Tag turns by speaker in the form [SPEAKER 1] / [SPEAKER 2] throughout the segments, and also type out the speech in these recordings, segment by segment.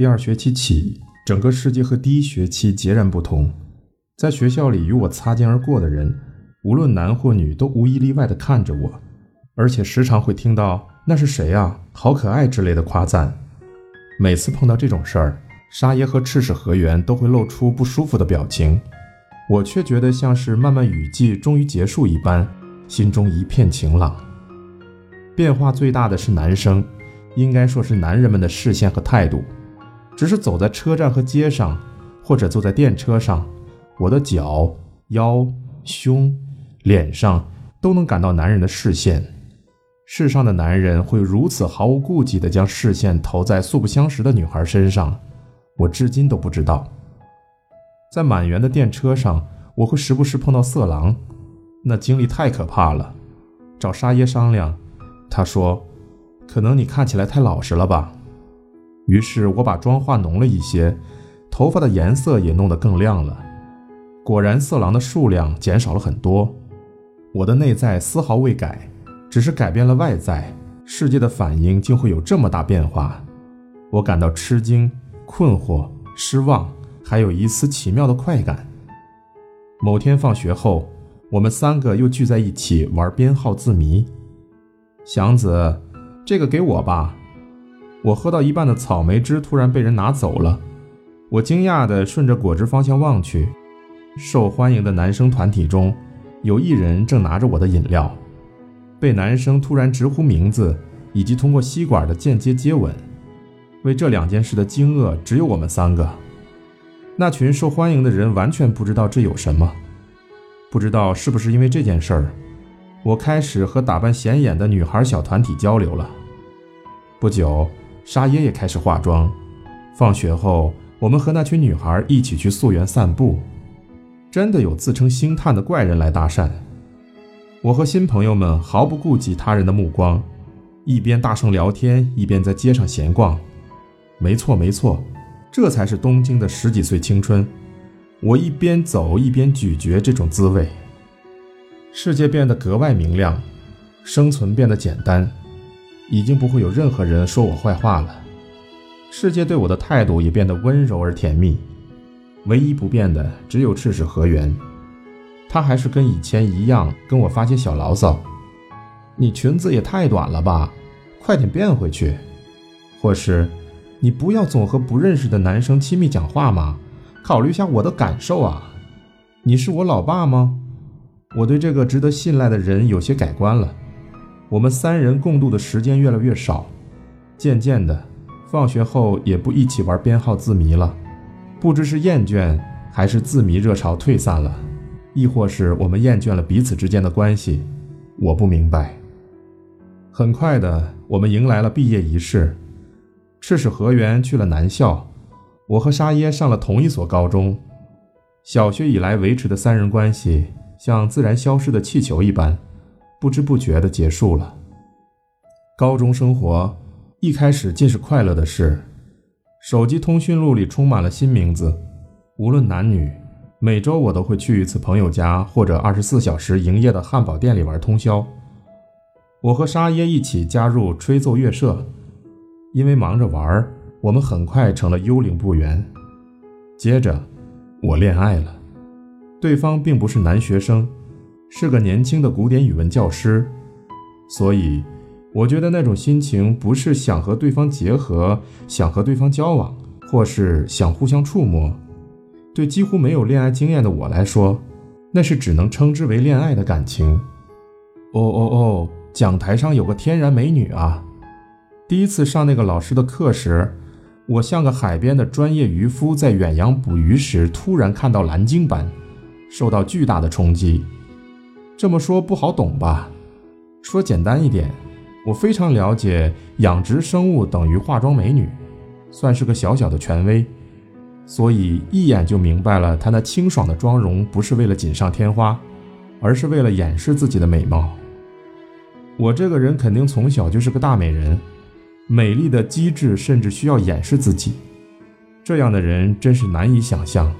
[SPEAKER 1] 第二学期起，整个世界和第一学期截然不同。在学校里与我擦肩而过的人，无论男或女，都无一例外地看着我，而且时常会听到“那是谁啊，好可爱”之类的夸赞。每次碰到这种事儿，沙耶和赤石和元都会露出不舒服的表情，我却觉得像是漫漫雨季终于结束一般，心中一片晴朗。变化最大的是男生，应该说是男人们的视线和态度。只是走在车站和街上，或者坐在电车上，我的脚、腰、胸、脸上都能感到男人的视线。世上的男人会如此毫无顾忌地将视线投在素不相识的女孩身上，我至今都不知道。在满员的电车上，我会时不时碰到色狼，那经历太可怕了。找沙耶商量。他说：“可能你看起来太老实了吧。”于是我把妆化浓了一些，头发的颜色也弄得更亮了。果然，色狼的数量减少了很多。我的内在丝毫未改，只是改变了外在。世界的反应竟会有这么大变化，我感到吃惊、困惑、失望，还有一丝奇妙的快感。某天放学后，我们三个又聚在一起玩编号字谜。祥子，这个给我吧。我喝到一半的草莓汁突然被人拿走了，我惊讶地顺着果汁方向望去，受欢迎的男生团体中，有一人正拿着我的饮料。被男生突然直呼名字，以及通过吸管的间接接吻，为这两件事的惊愕只有我们三个。那群受欢迎的人完全不知道这有什么，不知道是不是因为这件事儿。我开始和打扮显眼的女孩小团体交流了。不久，沙耶也开始化妆。放学后，我们和那群女孩一起去溯源散步。真的有自称星探的怪人来搭讪。我和新朋友们毫不顾及他人的目光，一边大声聊天，一边在街上闲逛。没错，没错，这才是东京的十几岁青春。我一边走一边咀嚼这种滋味。世界变得格外明亮，生存变得简单，已经不会有任何人说我坏话了。世界对我的态度也变得温柔而甜蜜。唯一不变的只有赤石和元，他还是跟以前一样跟我发些小牢骚：“你裙子也太短了吧，快点变回去。”或是“你不要总和不认识的男生亲密讲话嘛，考虑一下我的感受啊。”“你是我老爸吗？”我对这个值得信赖的人有些改观了。我们三人共度的时间越来越少，渐渐的，放学后也不一起玩编号字谜了。不知是厌倦，还是字谜热潮退散了，亦或是我们厌倦了彼此之间的关系，我不明白。很快的，我们迎来了毕业仪式。赤石河原去了南校，我和沙耶上了同一所高中。小学以来维持的三人关系。像自然消失的气球一般，不知不觉地结束了。高中生活一开始尽是快乐的事，手机通讯录里充满了新名字，无论男女，每周我都会去一次朋友家或者二十四小时营业的汉堡店里玩通宵。我和沙耶一起加入吹奏乐社，因为忙着玩，我们很快成了幽灵部员。接着，我恋爱了。对方并不是男学生，是个年轻的古典语文教师，所以我觉得那种心情不是想和对方结合、想和对方交往，或是想互相触摸。对几乎没有恋爱经验的我来说，那是只能称之为恋爱的感情。哦哦哦！讲台上有个天然美女啊！第一次上那个老师的课时，我像个海边的专业渔夫，在远洋捕鱼时突然看到蓝鲸般。受到巨大的冲击，这么说不好懂吧？说简单一点，我非常了解养殖生物等于化妆美女，算是个小小的权威，所以一眼就明白了她那清爽的妆容不是为了锦上添花，而是为了掩饰自己的美貌。我这个人肯定从小就是个大美人，美丽的机智甚至需要掩饰自己，这样的人真是难以想象。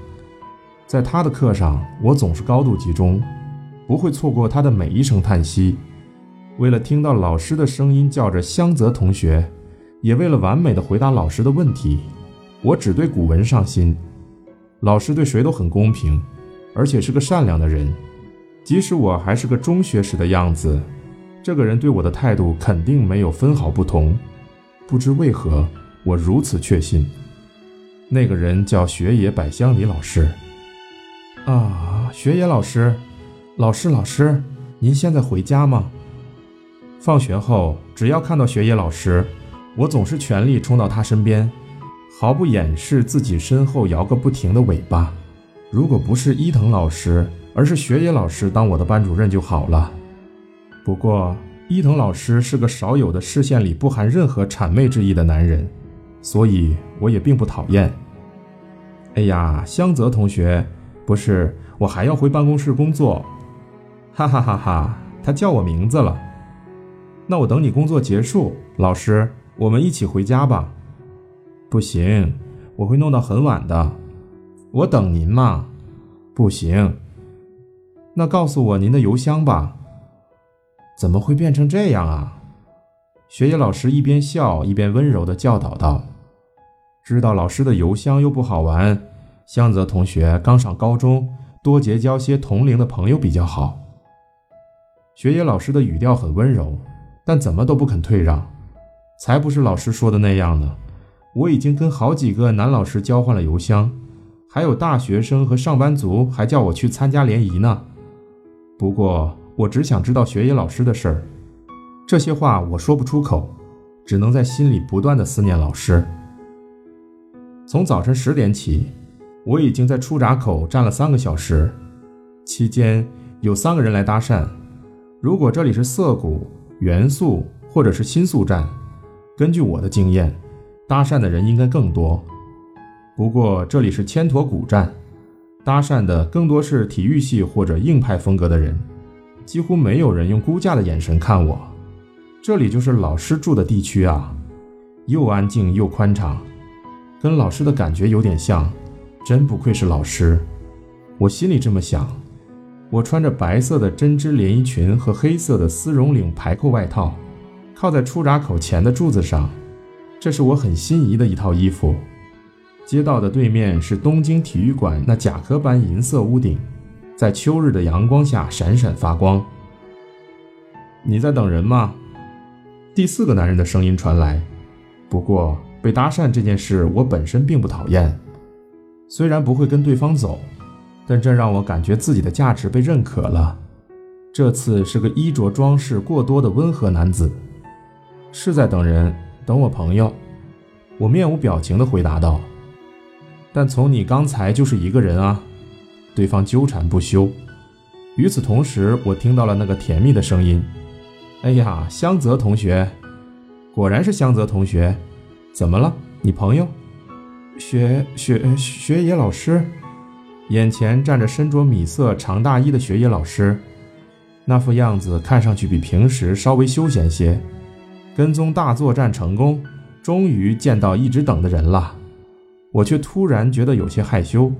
[SPEAKER 1] 在他的课上，我总是高度集中，不会错过他的每一声叹息。为了听到老师的声音叫着香泽同学，也为了完美的回答老师的问题，我只对古文上心。老师对谁都很公平，而且是个善良的人。即使我还是个中学时的样子，这个人对我的态度肯定没有分毫不同。不知为何，我如此确信。那个人叫雪野百香里老师。啊，雪野老师，老师，老师，您现在回家吗？放学后，只要看到雪野老师，我总是全力冲到他身边，毫不掩饰自己身后摇个不停的尾巴。如果不是伊藤老师，而是雪野老师当我的班主任就好了。不过，伊藤老师是个少有的视线里不含任何谄媚之意的男人，所以我也并不讨厌。哎呀，香泽同学，不是，我还要回办公室工作。哈哈哈哈，他叫我名字了。那我等你工作结束，老师，我们一起回家吧。不行，我会弄到很晚的。我等您嘛。不行。那告诉我您的邮箱吧。怎么会变成这样啊？学野老师一边笑一边温柔地教导道：“知道老师的邮箱又不好玩，香泽同学刚上高中，多结交些同龄的朋友比较好。”学野老师的语调很温柔，但怎么都不肯退让。才不是老师说的那样呢！我已经跟好几个男老师交换了邮箱，还有大学生和上班族还叫我去参加联谊呢。不过，我只想知道学野老师的事儿。这些话我说不出口，只能在心里不断的思念老师。从早晨十点起，我已经在出闸口站了三个小时，期间有三个人来搭讪。如果这里是涩谷、元素或者是新宿站，根据我的经验，搭讪的人应该更多。不过这里是千驼谷站。搭讪的更多是体育系或者硬派风格的人，几乎没有人用估价的眼神看我。这里就是老师住的地区啊，又安静又宽敞，跟老师的感觉有点像，真不愧是老师。我心里这么想。我穿着白色的针织连衣裙和黑色的丝绒领排扣外套，靠在出闸口前的柱子上，这是我很心仪的一套衣服。街道的对面是东京体育馆那甲壳般银色屋顶，在秋日的阳光下闪闪发光。你在等人吗？第四个男人的声音传来。不过被搭讪这件事我本身并不讨厌，虽然不会跟对方走，但这让我感觉自己的价值被认可了。这次是个衣着装饰过多的温和男子。是在等人，等我朋友。我面无表情地回答道。但从你刚才就是一个人啊，对方纠缠不休。与此同时，我听到了那个甜蜜的声音。哎呀，香泽同学，果然是香泽同学。怎么了？你朋友？雪雪雪野老师？眼前站着身着米色长大衣的雪野老师，那副样子看上去比平时稍微休闲些。跟踪大作战成功，终于见到一直等的人了。我却突然觉得有些害羞。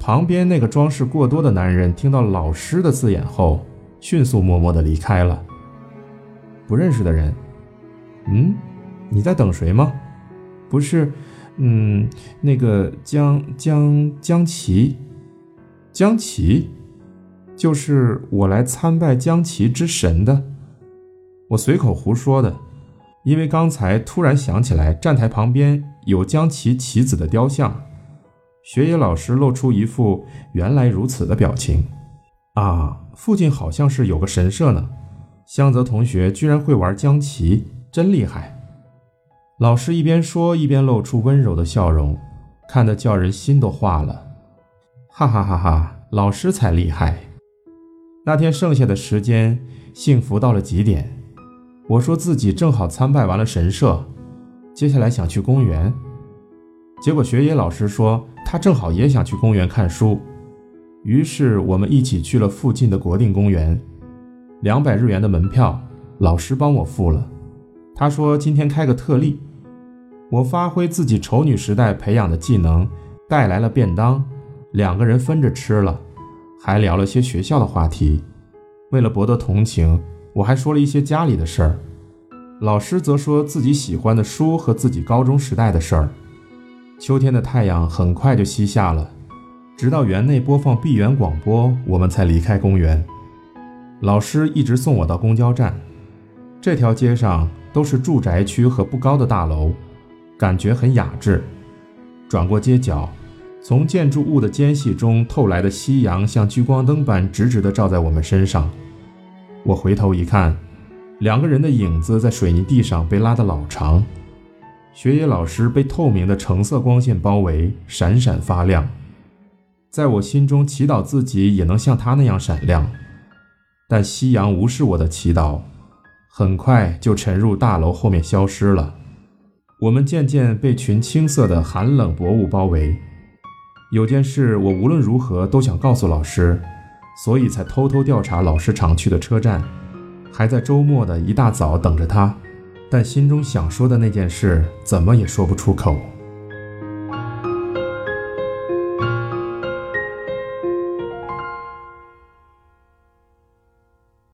[SPEAKER 1] 旁边那个装饰过多的男人听到“老师”的字眼后，迅速默默地离开了。不认识的人，嗯，你在等谁吗？不是，嗯，那个江江江崎，江崎，就是我来参拜江崎之神的。我随口胡说的。因为刚才突然想起来，站台旁边有江崎棋子的雕像，学野老师露出一副原来如此的表情。啊，附近好像是有个神社呢。香泽同学居然会玩将棋，真厉害。老师一边说一边露出温柔的笑容，看得叫人心都化了。哈哈哈哈，老师才厉害。那天剩下的时间，幸福到了极点。我说自己正好参拜完了神社，接下来想去公园。结果学野老师说他正好也想去公园看书，于是我们一起去了附近的国定公园。两百日元的门票，老师帮我付了。他说今天开个特例，我发挥自己丑女时代培养的技能，带来了便当，两个人分着吃了，还聊了些学校的话题。为了博得同情。我还说了一些家里的事儿，老师则说自己喜欢的书和自己高中时代的事儿。秋天的太阳很快就西下了，直到园内播放闭园广播，我们才离开公园。老师一直送我到公交站。这条街上都是住宅区和不高的大楼，感觉很雅致。转过街角，从建筑物的间隙中透来的夕阳像聚光灯般直直地照在我们身上。我回头一看，两个人的影子在水泥地上被拉得老长。学野老师被透明的橙色光线包围，闪闪发亮。在我心中祈祷自己也能像他那样闪亮，但夕阳无视我的祈祷。很快就沉入大楼后面消失了。我们渐渐被群青色的寒冷薄雾包围。有件事我无论如何都想告诉老师，所以才偷偷调查老师常去的车站，还在周末的一大早等着他。但心中想说的那件事，怎么也说不出口。